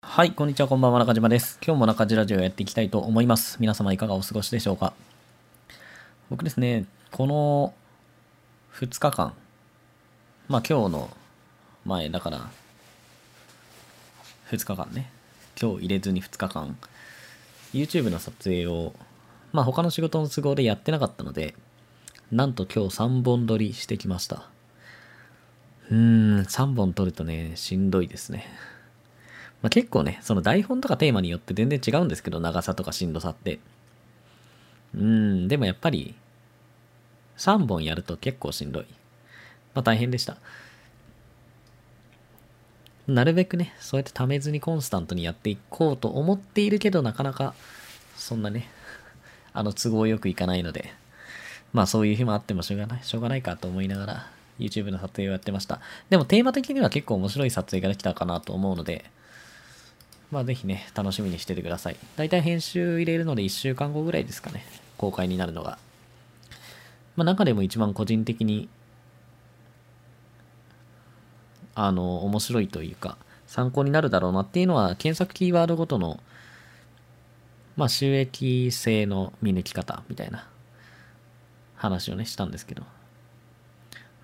はい、こんにちは、こんばんは、中島です。今日も中島ラジオやっていきたいと思います。皆様いかがお過ごしでしょうか？僕ですね、この2日間、まあ今日の前だから、2日間ね、今日入れずに2日間、YouTube の撮影を、まあ他の仕事の都合でやってなかったので、なんと今日3本撮りしてきました。うーん、3本撮るとね、しんどいですね。まあ、結構ね、その台本とかテーマによって全然違うんですけど、長さとかしんどさって。うん、でもやっぱり、3本やると結構しんどい。まあ大変でした。なるべくね、そうやってためずにコンスタントにやっていこうと思っているけど、なかなか、そんなね、あの、都合よくいかないので、まあそういう日もあってもしょうがない、しょうがないかと思いながら、YouTube の撮影をやってました。でもテーマ的には結構面白い撮影ができたかなと思うので、まあぜひね、楽しみにしててください。だいたい編集入れるので1週間後ぐらいですかね、公開になるのが。まあ中でも一番個人的に、あの、面白いというか、参考になるだろうなっていうのは、検索キーワードごとの、まあ収益性の見抜き方みたいな話をね、したんですけど。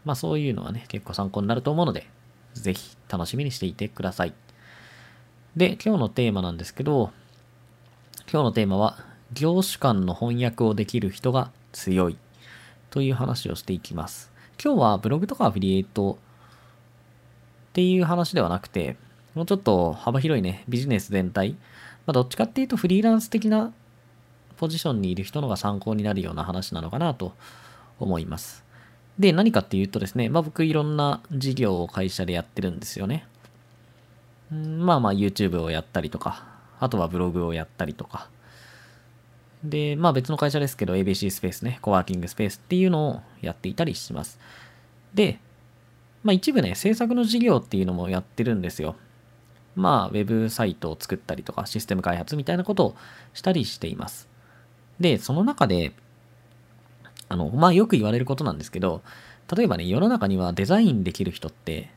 まあそういうのはね、結構参考になると思うので、ぜひ楽しみにしていてください。で、今日のテーマなんですけど、今日のテーマは、業種間の翻訳をできる人が強いという話をしていきます。今日はブログとかアフィリエイトっていう話ではなくて、もうちょっと幅広いね、ビジネス全体、まあ、どっちかっていうとフリーランス的なポジションにいる人のが参考になるような話なのかなと思います。で、何かっていうとですね、まあ僕いろんな事業を会社でやってるんですよね。まあまあ YouTube をやったりとか、あとはブログをやったりとか。で、まあ別の会社ですけど ABC スペースね、コワーキングスペースっていうのをやっていたりします。で、まあ一部ね、制作の事業っていうのもやってるんですよ。まあウェブサイトを作ったりとかシステム開発みたいなことをしたりしています。で、その中で、あの、まあよく言われることなんですけど、例えばね、世の中にはデザインできる人って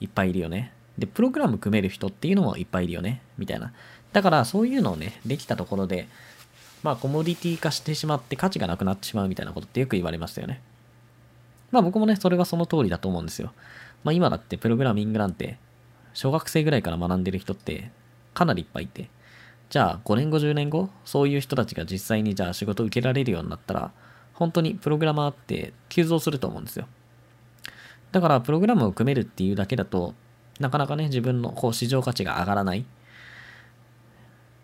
いっぱいいるよね。で、プログラム組める人っていうのもいっぱいいるよね。みたいな。だから、そういうのをね、できたところで、まあ、コモディティ化してしまって価値がなくなってしまうみたいなことってよく言われましたよね。まあ、僕もね、それはその通りだと思うんですよ。まあ、今だってプログラミングなんて、小学生ぐらいから学んでる人ってかなりいっぱいいて、じゃあ5年後、10年後、そういう人たちが実際にじゃあ仕事受けられるようになったら、本当にプログラマーって急増すると思うんですよ。だから、プログラムを組めるっていうだけだと、なかなかね、自分のこう市場価値が上がらない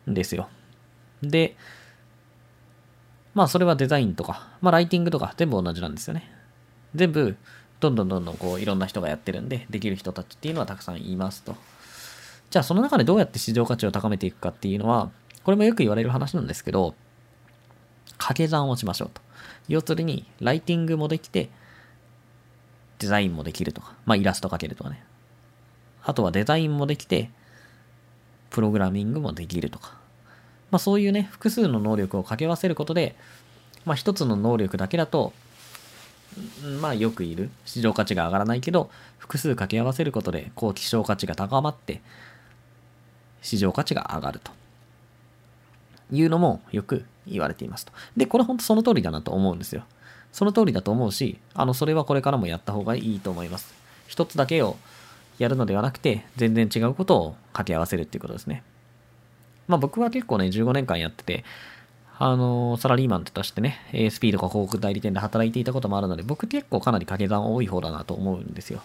んですよ。で、まあそれはデザインとか、まあライティングとか全部同じなんですよね。全部、どんどんどんどんこういろんな人がやってるんで、できる人たちっていうのはたくさんいますと。じゃあその中でどうやって市場価値を高めていくかっていうのは、これもよく言われる話なんですけど、掛け算をしましょうと。要するに、ライティングもできて、デザインもできるとか、まあイラスト描けるとかね。あとはデザインもできて、プログラミングもできるとか。まあそういうね、複数の能力を掛け合わせることで、まあ一つの能力だけだと、まあよくいる市場価値が上がらないけど、複数掛け合わせることで、こう希少価値が高まって、市場価値が上がると。いうのもよく言われていますと。で、これ本当その通りだなと思うんですよ。その通りだと思うし、あの、それはこれからもやった方がいいと思います。一つだけをやるのではなくて、全然違うことを掛け合わせるっていうことですね。まあ僕は結構ね、15年間やってて、あのーサラリーマンとしてね、ASP とか広告代理店で働いていたこともあるので、僕結構かなり掛け算多い方だなと思うんですよ。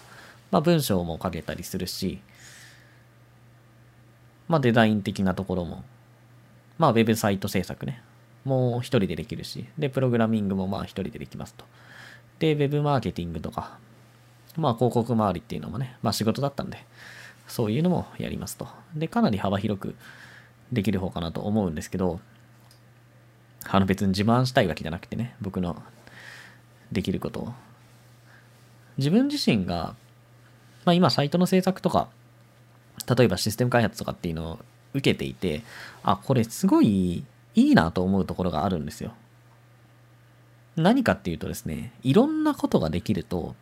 まあ文章も書けたりするし、まあデザイン的なところも、まあウェブサイト制作ね、もう一人でできるし、で、プログラミングもまあ一人でできますと。で、ウェブマーケティングとか、まあ広告周りっていうのもね、まあ仕事だったんで、そういうのもやりますと。で、かなり幅広くできる方かなと思うんですけど、あの別に自慢したいわけじゃなくてね、僕のできることを。自分自身が、まあ今サイトの制作とか、例えばシステム開発とかっていうのを受けていて、あ、これすごいいいなと思うところがあるんですよ。何かっていうとですね、いろんなことができると、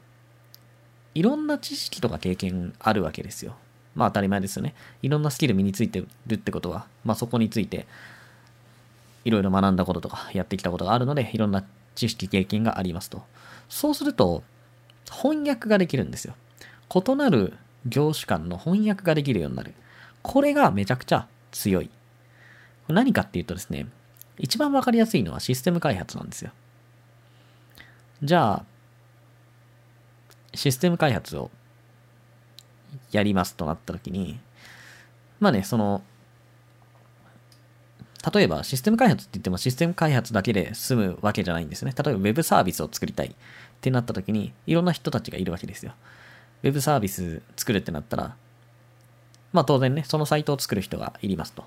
いろんな知識とか経験あるわけですよ。まあ当たり前ですよね。いろんなスキル身についてるってことは、まあそこについて、いろいろ学んだこととかやってきたことがあるので、いろんな知識、経験がありますと。そうすると、翻訳ができるんですよ。異なる業種間の翻訳ができるようになる。これがめちゃくちゃ強い。何かっていうとですね、一番わかりやすいのはシステム開発なんですよ。じゃあ、システム開発をやりますとなった時に、まあね、その、例えばシステム開発って言ってもシステム開発だけで済むわけじゃないんですね。例えば Web サービスを作りたいってなった時に、いろんな人たちがいるわけですよ。Web サービス作るってなったら、まあ当然ね、そのサイトを作る人がいりますと。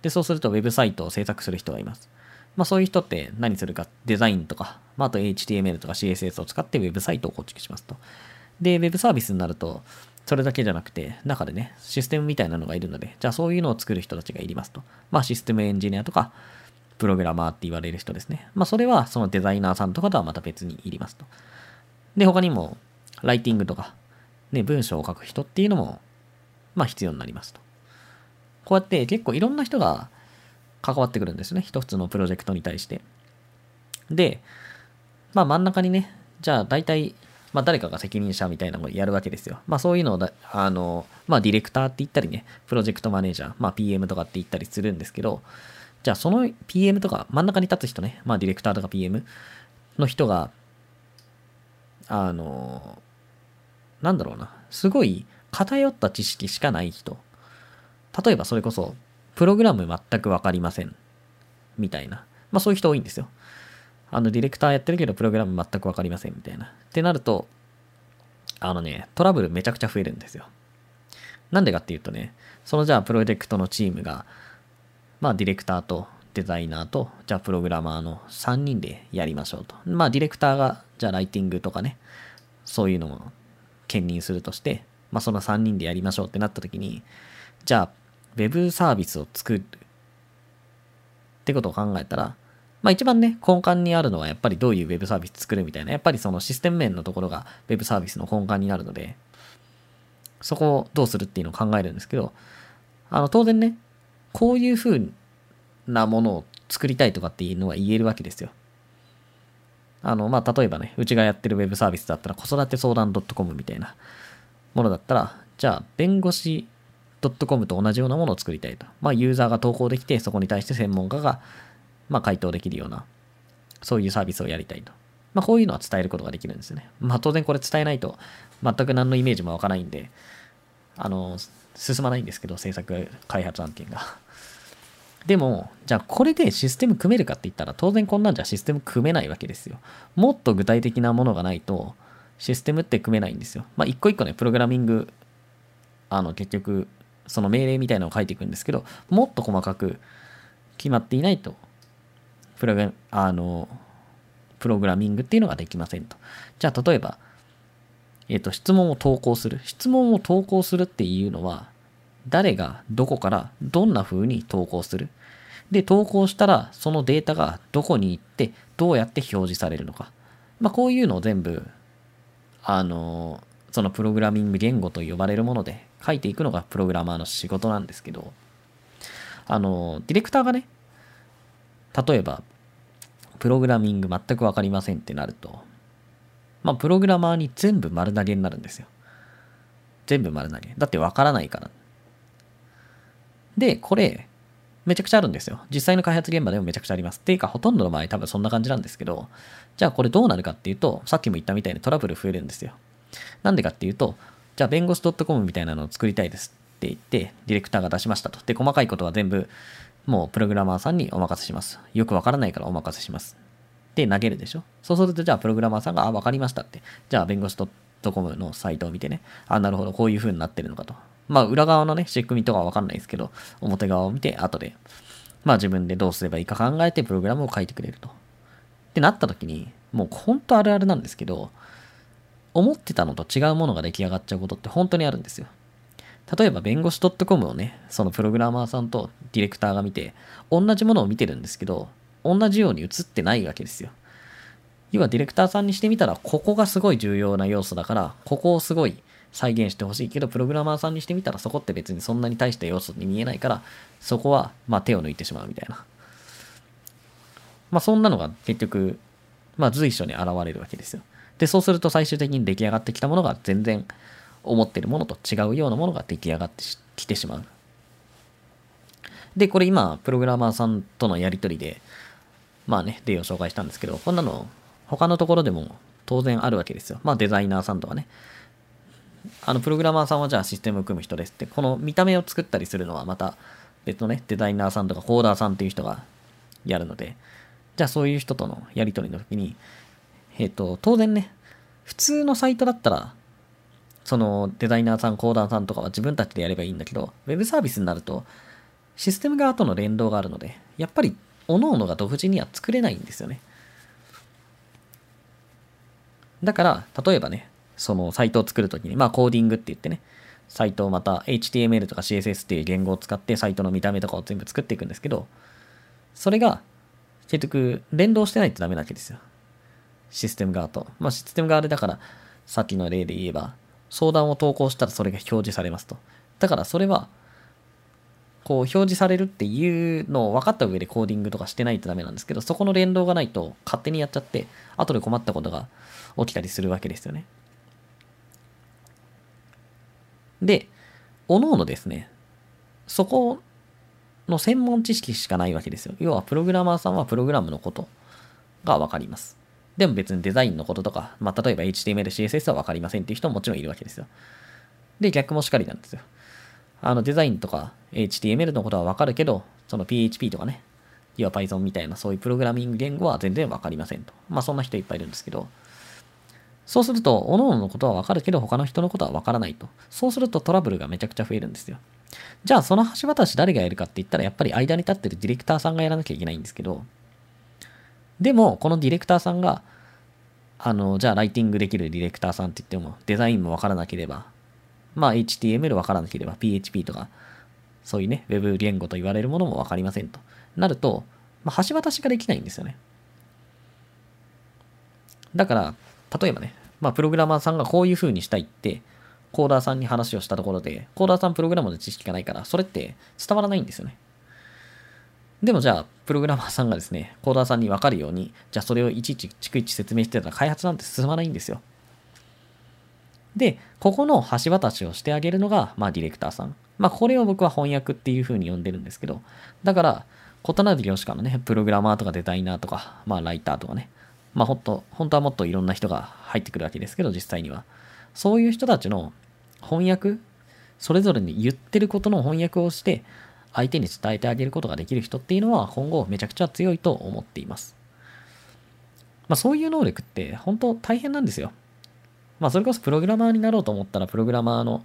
で、そうすると Web サイトを制作する人がいます。まあそういう人って何するか、デザインとか、まああと HTML とか CSS を使って Web サイトを構築しますと。で、Web サービスになると、それだけじゃなくて、中でね、システムみたいなのがいるので、じゃあそういうのを作る人たちがいりますと。まあシステムエンジニアとか、プログラマーって言われる人ですね。まあそれはそのデザイナーさんとかとはまた別にいりますと。で、他にも、ライティングとか、ね、文章を書く人っていうのも、まあ必要になりますと。こうやって結構いろんな人が関わってくるんですね。一つのプロジェクトに対して。で、まあ真ん中にね、じゃあ大体まあ、誰かが責任者みたいなのをやるわけですよ。まあ、そういうのをだ、あの、まあ、ディレクターって言ったりね、プロジェクトマネージャー、まあ、PM とかって言ったりするんですけど、じゃあ、その PM とか、真ん中に立つ人ね、まあ、ディレクターとか PM の人が、あの、なんだろうな、すごい偏った知識しかない人。例えば、それこそ、プログラム全くわかりません。みたいな。まあ、そういう人多いんですよ。あの、ディレクターやってるけど、プログラム全くわかりません、みたいな。ってなると、あのね、トラブルめちゃくちゃ増えるんですよ。なんでかっていうとね、そのじゃあ、プロジェクトのチームが、まあ、ディレクターとデザイナーと、じゃあ、プログラマーの3人でやりましょうと。まあ、ディレクターが、じゃあ、ライティングとかね、そういうのを兼任するとして、まあ、その3人でやりましょうってなった時に、じゃあ、ウェブサービスを作るってことを考えたら、まあ一番ね、根幹にあるのはやっぱりどういうウェブサービス作るみたいな、やっぱりそのシステム面のところがウェブサービスの根幹になるので、そこをどうするっていうのを考えるんですけど、あの当然ね、こういう風なものを作りたいとかっていうのは言えるわけですよ。あの、まあ、例えばね、うちがやってるウェブサービスだったら、子育て相談 .com みたいなものだったら、じゃあ、弁護士 .com と同じようなものを作りたいと。まあ、ユーザーが投稿できて、そこに対して専門家がまあ、回答できるような、そういうサービスをやりたいと。まあ、こういうのは伝えることができるんですね。まあ、当然これ伝えないと、全く何のイメージもわかないんで、あの、進まないんですけど、制作開発案件が。でも、じゃあこれでシステム組めるかって言ったら、当然こんなんじゃシステム組めないわけですよ。もっと具体的なものがないと、システムって組めないんですよ。まあ、一個一個ね、プログラミング、あの、結局、その命令みたいなのを書いていくんですけど、もっと細かく決まっていないとプログあの、プログラミングっていうのができませんと。じゃあ、例えば、えっ、ー、と、質問を投稿する。質問を投稿するっていうのは、誰がどこからどんな風に投稿する。で、投稿したら、そのデータがどこに行って、どうやって表示されるのか。まあ、こういうのを全部、あの、そのプログラミング言語と呼ばれるもので書いていくのがプログラマーの仕事なんですけど、あの、ディレクターがね、例えば、プログラミング全くわかりませんってなると、まあ、プログラマーに全部丸投げになるんですよ。全部丸投げ。だってわからないから。で、これ、めちゃくちゃあるんですよ。実際の開発現場でもめちゃくちゃあります。っていうか、ほとんどの場合多分そんな感じなんですけど、じゃあこれどうなるかっていうと、さっきも言ったみたいにトラブル増えるんですよ。なんでかっていうと、じゃあ弁護士 .com みたいなのを作りたいですって言って、ディレクターが出しましたと。で、細かいことは全部もうプログラマーさんにお任せします。よくわからないからお任せします。で、投げるでしょそうすると、じゃあプログラマーさんが、あ、わかりましたって。じゃあ弁護士 .com のサイトを見てね、あ、なるほど、こういう風になってるのかと。まあ、裏側のね、仕組みとかはわかんないですけど、表側を見て、後で、まあ自分でどうすればいいか考えてプログラムを書いてくれると。ってなった時に、もう本当あるあるなんですけど、思ってたのと違うものが出来上がっちゃうことって本当にあるんですよ。例えば弁護士 .com をね、そのプログラマーさんとディレクターが見て、同じものを見てるんですけど、同じように映ってないわけですよ。要はディレクターさんにしてみたら、ここがすごい重要な要素だから、ここをすごい再現してほしいけど、プログラマーさんにしてみたらそこって別にそんなに大した要素に見えないから、そこはま手を抜いてしまうみたいな。まあそんなのが結局、まあ随所に現れるわけですよ。で、そうすると最終的に出来上がってきたものが全然思ってるものと違うようなものが出来上がってきてしまう。で、これ今、プログラマーさんとのやりとりで、まあね、例を紹介したんですけど、こんなの他のところでも当然あるわけですよ。まあデザイナーさんとかね。あの、プログラマーさんはじゃあシステムを組む人ですって、この見た目を作ったりするのはまた別のね、デザイナーさんとかコーダーさんっていう人がやるので、じゃあそういう人とのやりとりの時に、えっ、ー、と、当然ね、普通のサイトだったら、そのデザイナーさん、コーダーさんとかは自分たちでやればいいんだけど、ウェブサービスになると、システム側との連動があるので、やっぱり、各々が独自には作れないんですよね。だから、例えばね、そのサイトを作るときに、まあコーディングって言ってね、サイトをまた HTML とか CSS っていう言語を使ってサイトの見た目とかを全部作っていくんですけど、それが結局連動してないとダメなわけですよ。システム側と。まあシステム側でだから、さっきの例で言えば、相談を投稿したらそれが表示されますと。だからそれは、こう表示されるっていうのを分かった上でコーディングとかしてないとダメなんですけど、そこの連動がないと勝手にやっちゃって、後で困ったことが起きたりするわけですよね。で、おのおのですね、そこの専門知識しかないわけですよ。要は、プログラマーさんはプログラムのことがわかります。でも別にデザインのこととか、まあ、例えば HTML、CSS はわかりませんっていう人ももちろんいるわけですよ。で、逆もしかりなんですよ。あの、デザインとか HTML のことはわかるけど、その PHP とかね、要は Python みたいなそういうプログラミング言語は全然わかりませんと。まあ、そんな人いっぱいいるんですけど、そうすると、各々のことはわかるけど、他の人のことはわからないと。そうするとトラブルがめちゃくちゃ増えるんですよ。じゃあ、その橋渡し誰がやるかって言ったら、やっぱり間に立ってるディレクターさんがやらなきゃいけないんですけど、でも、このディレクターさんが、あの、じゃあ、ライティングできるディレクターさんって言っても、デザインもわからなければ、まあ、HTML わからなければ、PHP とか、そういうね、Web 言語と言われるものもわかりませんと。なると、まあ、橋渡しができないんですよね。だから、例えばね、まあ、プログラマーさんがこういう風にしたいって、コーダーさんに話をしたところで、コーダーさんプログラムの知識がないから、それって伝わらないんですよね。でもじゃあ、プログラマーさんがですね、コーダーさんに分かるように、じゃあそれをいちいち逐一説明してたら開発なんて進まないんですよ。で、ここの橋渡しをしてあげるのが、まあ、ディレクターさん。まあ、これを僕は翻訳っていう風に呼んでるんですけど、だから、異なる業種間のね、プログラマーとかデザイナーとか、まあ、ライターとかね、まあほんと、本当はもっといろんな人が入ってくるわけですけど、実際には。そういう人たちの翻訳、それぞれに言ってることの翻訳をして、相手に伝えてあげることができる人っていうのは今後めちゃくちゃ強いと思っています。まあそういう能力って本当大変なんですよ。まあそれこそプログラマーになろうと思ったらプログラマーの、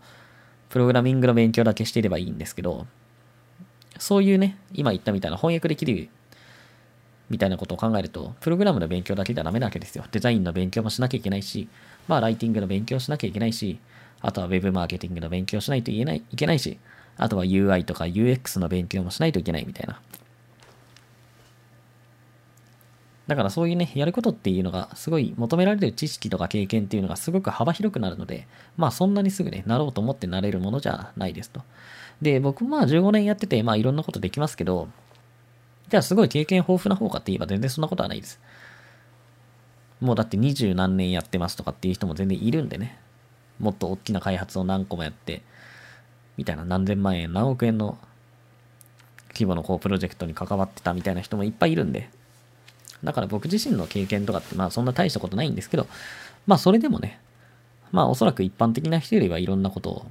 プログラミングの勉強だけしていればいいんですけど、そういうね、今言ったみたいな翻訳できるみたいなことを考えると、プログラムの勉強だけではダメなわけですよ。デザインの勉強もしなきゃいけないし、まあ、ライティングの勉強しなきゃいけないし、あとは Web マーケティングの勉強しないといけない、いけないし、あとは UI とか UX の勉強もしないといけないみたいな。だからそういうね、やることっていうのが、すごい求められる知識とか経験っていうのがすごく幅広くなるので、まあそんなにすぐね、なろうと思ってなれるものじゃないですと。で、僕まあ15年やってて、まあいろんなことできますけど、じゃあすごい経験豊富な方かって言えば全然そんなことはないです。もうだって二十何年やってますとかっていう人も全然いるんでね。もっと大きな開発を何個もやって、みたいな何千万円、何億円の規模のこうプロジェクトに関わってたみたいな人もいっぱいいるんで。だから僕自身の経験とかってまあそんな大したことないんですけど、まあそれでもね、まあおそらく一般的な人よりはいろんなことを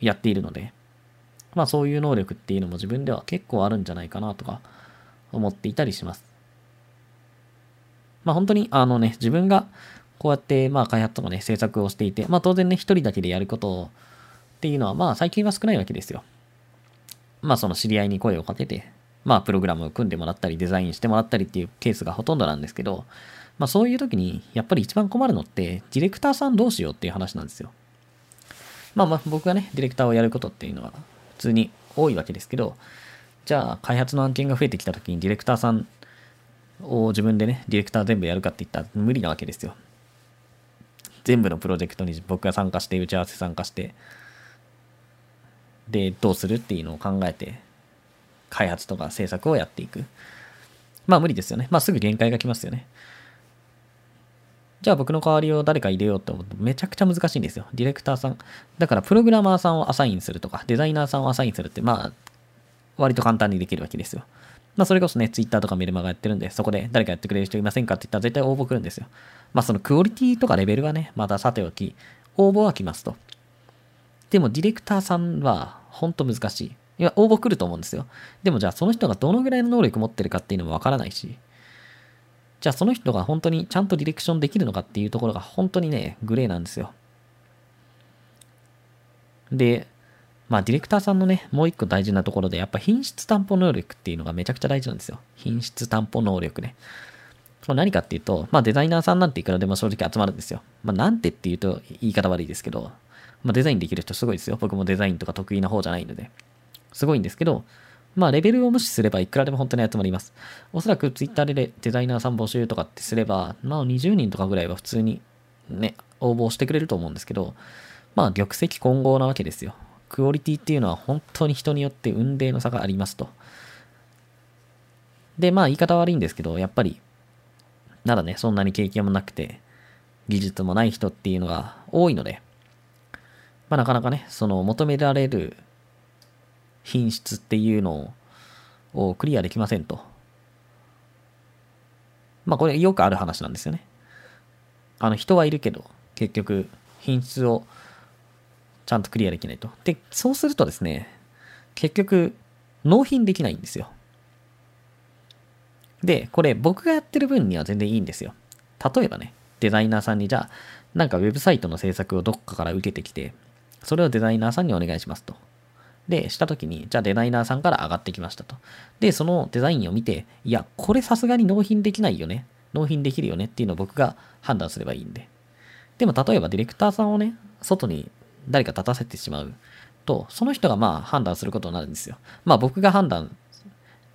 やっているので、まあそういう能力っていうのも自分では結構あるんじゃないかなとか思っていたりします。まあ本当にあのね、自分がこうやってまあ開発とかね、制作をしていて、まあ当然ね、一人だけでやることをっていうのはまあ最近は少ないわけですよ。まあその知り合いに声をかけて、まあプログラムを組んでもらったりデザインしてもらったりっていうケースがほとんどなんですけど、まあそういう時にやっぱり一番困るのってディレクターさんどうしようっていう話なんですよ。まあまあ僕がね、ディレクターをやることっていうのは普通に多いわけですけど、じゃあ開発の案件が増えてきた時にディレクターさんを自分でね、ディレクター全部やるかって言ったら無理なわけですよ。全部のプロジェクトに僕が参加して、打ち合わせ参加して、で、どうするっていうのを考えて、開発とか制作をやっていく。まあ無理ですよね。まあすぐ限界が来ますよね。じゃあ僕の代わりを誰か入れようと思うとめちゃくちゃ難しいんですよ。ディレクターさん。だからプログラマーさんをアサインするとか、デザイナーさんをアサインするって、まあ、割と簡単にできるわけですよ。まあそれこそね、Twitter とかメルマガやってるんで、そこで誰かやってくれる人いませんかって言ったら絶対応募来るんですよ。まあそのクオリティとかレベルはね、またさておき、応募は来ますと。でもディレクターさんは本当難しい。いや、応募来ると思うんですよ。でもじゃあその人がどのぐらいの能力持ってるかっていうのもわからないし、じゃあその人が本当にちゃんとディレクションできるのかっていうところが本当にね、グレーなんですよ。で、まあディレクターさんのね、もう一個大事なところで、やっぱ品質担保能力っていうのがめちゃくちゃ大事なんですよ。品質担保能力ね。これ何かっていうと、まあデザイナーさんなんていくらでも正直集まるんですよ。まあなんてっていうと言い方悪いですけど、まあデザインできる人すごいですよ。僕もデザインとか得意な方じゃないので。すごいんですけど、まあ、レベルを無視すればいくらでも本当に集まります。おそらく Twitter でデザイナーさん募集とかってすれば、まあ、20人とかぐらいは普通にね、応募してくれると思うんですけど、まあ、玉石混合なわけですよ。クオリティっていうのは本当に人によって運命の差がありますと。で、まあ、言い方悪いんですけど、やっぱり、ならね、そんなに経験もなくて、技術もない人っていうのが多いので、まあ、なかなかね、その求められる品質っていうのをクリアできませんと。まあこれよくある話なんですよね。あの人はいるけど、結局品質をちゃんとクリアできないと。で、そうするとですね、結局納品できないんですよ。で、これ僕がやってる分には全然いいんですよ。例えばね、デザイナーさんにじゃあ、なんかウェブサイトの制作をどっかから受けてきて、それをデザイナーさんにお願いしますと。で、したときに、じゃあデザイナーさんから上がってきましたと。で、そのデザインを見て、いや、これさすがに納品できないよね。納品できるよねっていうのを僕が判断すればいいんで。でも例えばディレクターさんをね、外に誰か立たせてしまうと、その人がまあ判断することになるんですよ。まあ僕が判断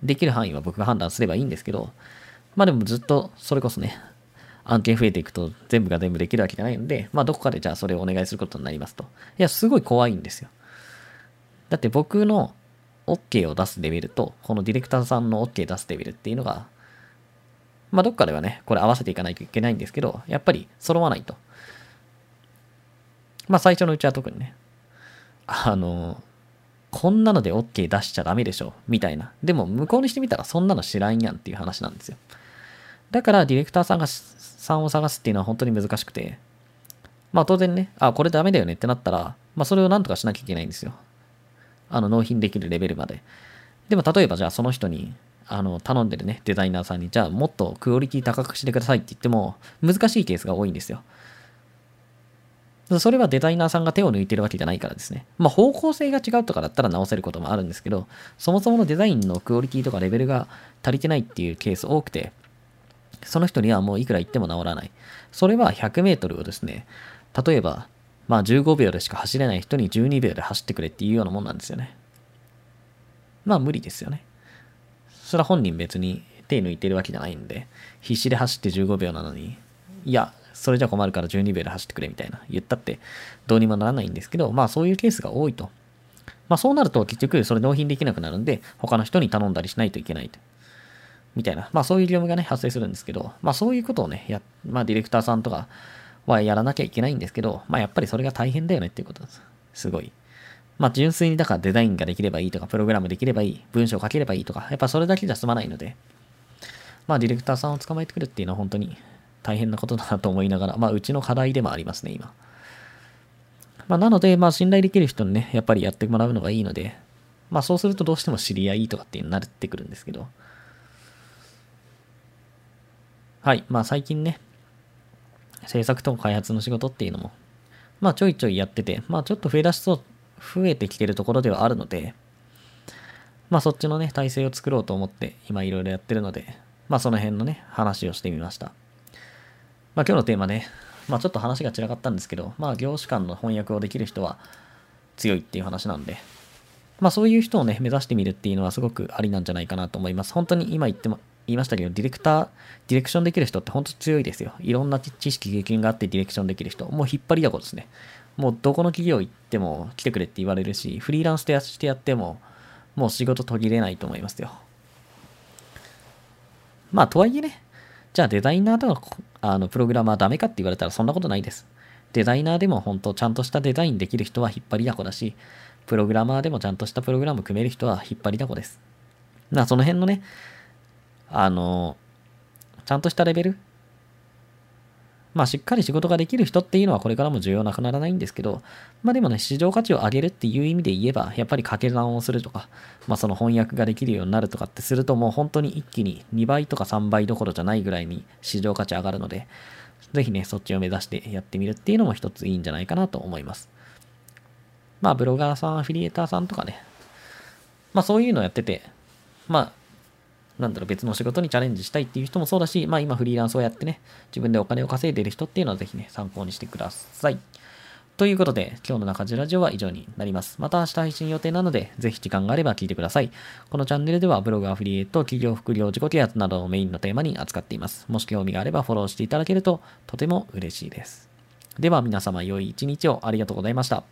できる範囲は僕が判断すればいいんですけど、まあでもずっとそれこそね、案件増えていくと全部が全部できるわけじゃないので、まあどこかでじゃあそれをお願いすることになりますと。いや、すごい怖いんですよ。だって僕の OK を出すレベルと、このディレクターさんの OK 出すレベルっていうのが、まあどっかではね、これ合わせていかないといけないんですけど、やっぱり揃わないと。まあ最初のうちは特にね、あの、こんなので OK 出しちゃダメでしょ、みたいな。でも向こうにしてみたらそんなの知らんやんっていう話なんですよ。だからディレクターさんが、さんを探すっていうのは本当に難しくて、まあ当然ね、あ、これダメだよねってなったら、まあそれをなんとかしなきゃいけないんですよ。あの納品できるレベルまで。でも例えばじゃあその人にあの頼んでるね、デザイナーさんに、じゃあもっとクオリティ高くしてくださいって言っても難しいケースが多いんですよ。それはデザイナーさんが手を抜いてるわけじゃないからですね。まあ方向性が違うとかだったら直せることもあるんですけど、そもそものデザインのクオリティとかレベルが足りてないっていうケース多くて、その人にはもういくら言っても治らない。それは100メートルをですね、例えばまあ15秒でしか走れない人に12秒で走ってくれっていうようなもんなんですよね。まあ無理ですよね。それは本人別に手抜いてるわけじゃないんで、必死で走って15秒なのに、いや、それじゃ困るから12秒で走ってくれみたいな言ったってどうにもならないんですけど、まあそういうケースが多いと。まあそうなると結局それ納品できなくなるんで、他の人に頼んだりしないといけないと。みたいな。まあそういう業務がね、発生するんですけど、まあそういうことをね、や、まあディレクターさんとかはやらなきゃいけないんですけど、まあやっぱりそれが大変だよねっていうことです。すごい。まあ純粋にだからデザインができればいいとか、プログラムできればいい、文章を書ければいいとか、やっぱそれだけじゃ済まないので、まあディレクターさんを捕まえてくるっていうのは本当に大変なことだなと思いながら、まあうちの課題でもありますね、今。まあなので、まあ信頼できる人にね、やっぱりやってもらうのがいいので、まあそうするとどうしても知り合いとかっていうになってくるんですけど、はい、まあ最近ね、制作と開発の仕事っていうのも、まあちょいちょいやってて、まあちょっと増え出しそう、増えてきてるところではあるので、まあそっちのね、体制を作ろうと思って今いろいろやってるので、まあその辺のね、話をしてみました。まあ今日のテーマね、まあちょっと話が散らかったんですけど、まあ業種間の翻訳をできる人は強いっていう話なんで、まあそういう人をね、目指してみるっていうのはすごくありなんじゃないかなと思います。本当に今言っても、言いましたけど、ディレクター、ディレクションできる人って本当強いですよ。いろんな知識、経験があってディレクションできる人。もう引っ張りだこですね。もうどこの企業行っても来てくれって言われるし、フリーランスでしてやっても、もう仕事途切れないと思いますよ。まあ、とはいえね、じゃあデザイナーとか、あの、プログラマーダメかって言われたらそんなことないです。デザイナーでも本当ちゃんとしたデザインできる人は引っ張りだこだし、プログラマーでもちゃんとしたプログラム組める人は引っ張りだこです。な、その辺のね、あの、ちゃんとしたレベルまあ、しっかり仕事ができる人っていうのはこれからも重要なくならないんですけど、まあでもね、市場価値を上げるっていう意味で言えば、やっぱり掛け算をするとか、まあその翻訳ができるようになるとかってするともう本当に一気に2倍とか3倍どころじゃないぐらいに市場価値上がるので、ぜひね、そっちを目指してやってみるっていうのも一ついいんじゃないかなと思います。まあ、ブロガーさん、アフィリエーターさんとかね、まあそういうのをやってて、まあ、なんだろう、別の仕事にチャレンジしたいっていう人もそうだし、まあ今フリーランスをやってね、自分でお金を稼いでる人っていうのはぜひね、参考にしてください。ということで、今日の中地ラジオは以上になります。また明日配信予定なので、ぜひ時間があれば聞いてください。このチャンネルではブログ、アフリエイト、企業、副業、自己啓発などをメインのテーマに扱っています。もし興味があればフォローしていただけるととても嬉しいです。では皆様良い一日をありがとうございました。